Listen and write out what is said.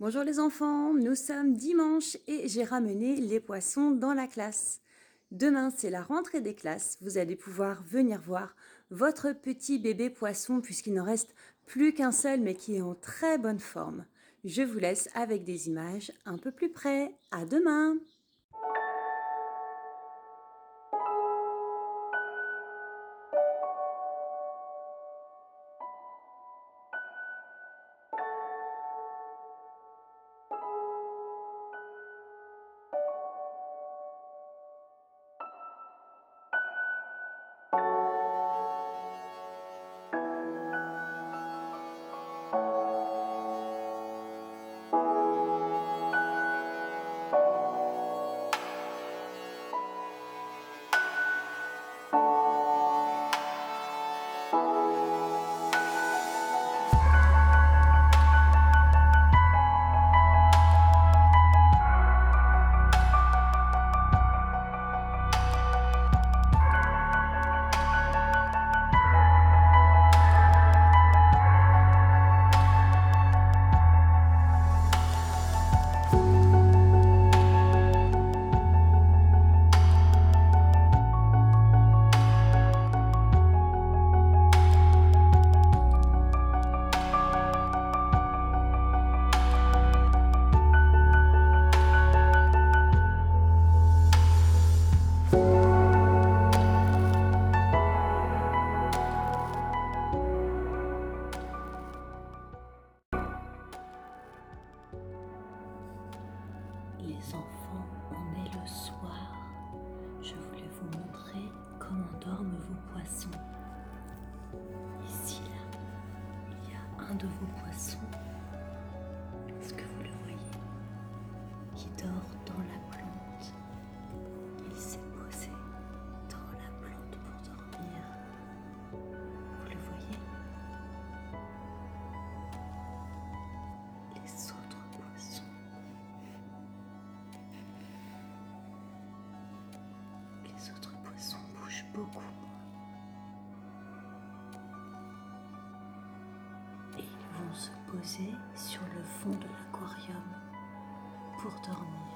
Bonjour les enfants, nous sommes dimanche et j'ai ramené les poissons dans la classe. Demain, c'est la rentrée des classes. Vous allez pouvoir venir voir votre petit bébé poisson puisqu'il n'en reste plus qu'un seul mais qui est en très bonne forme. Je vous laisse avec des images un peu plus près. À demain! Les enfants, on est le soir. Je voulais vous montrer comment dorment vos poissons. Ici, là, il y a un de vos poissons. Est-ce que vous le voyez? Qui dort dans la beaucoup. Et ils vont se poser sur le fond de l'aquarium pour dormir.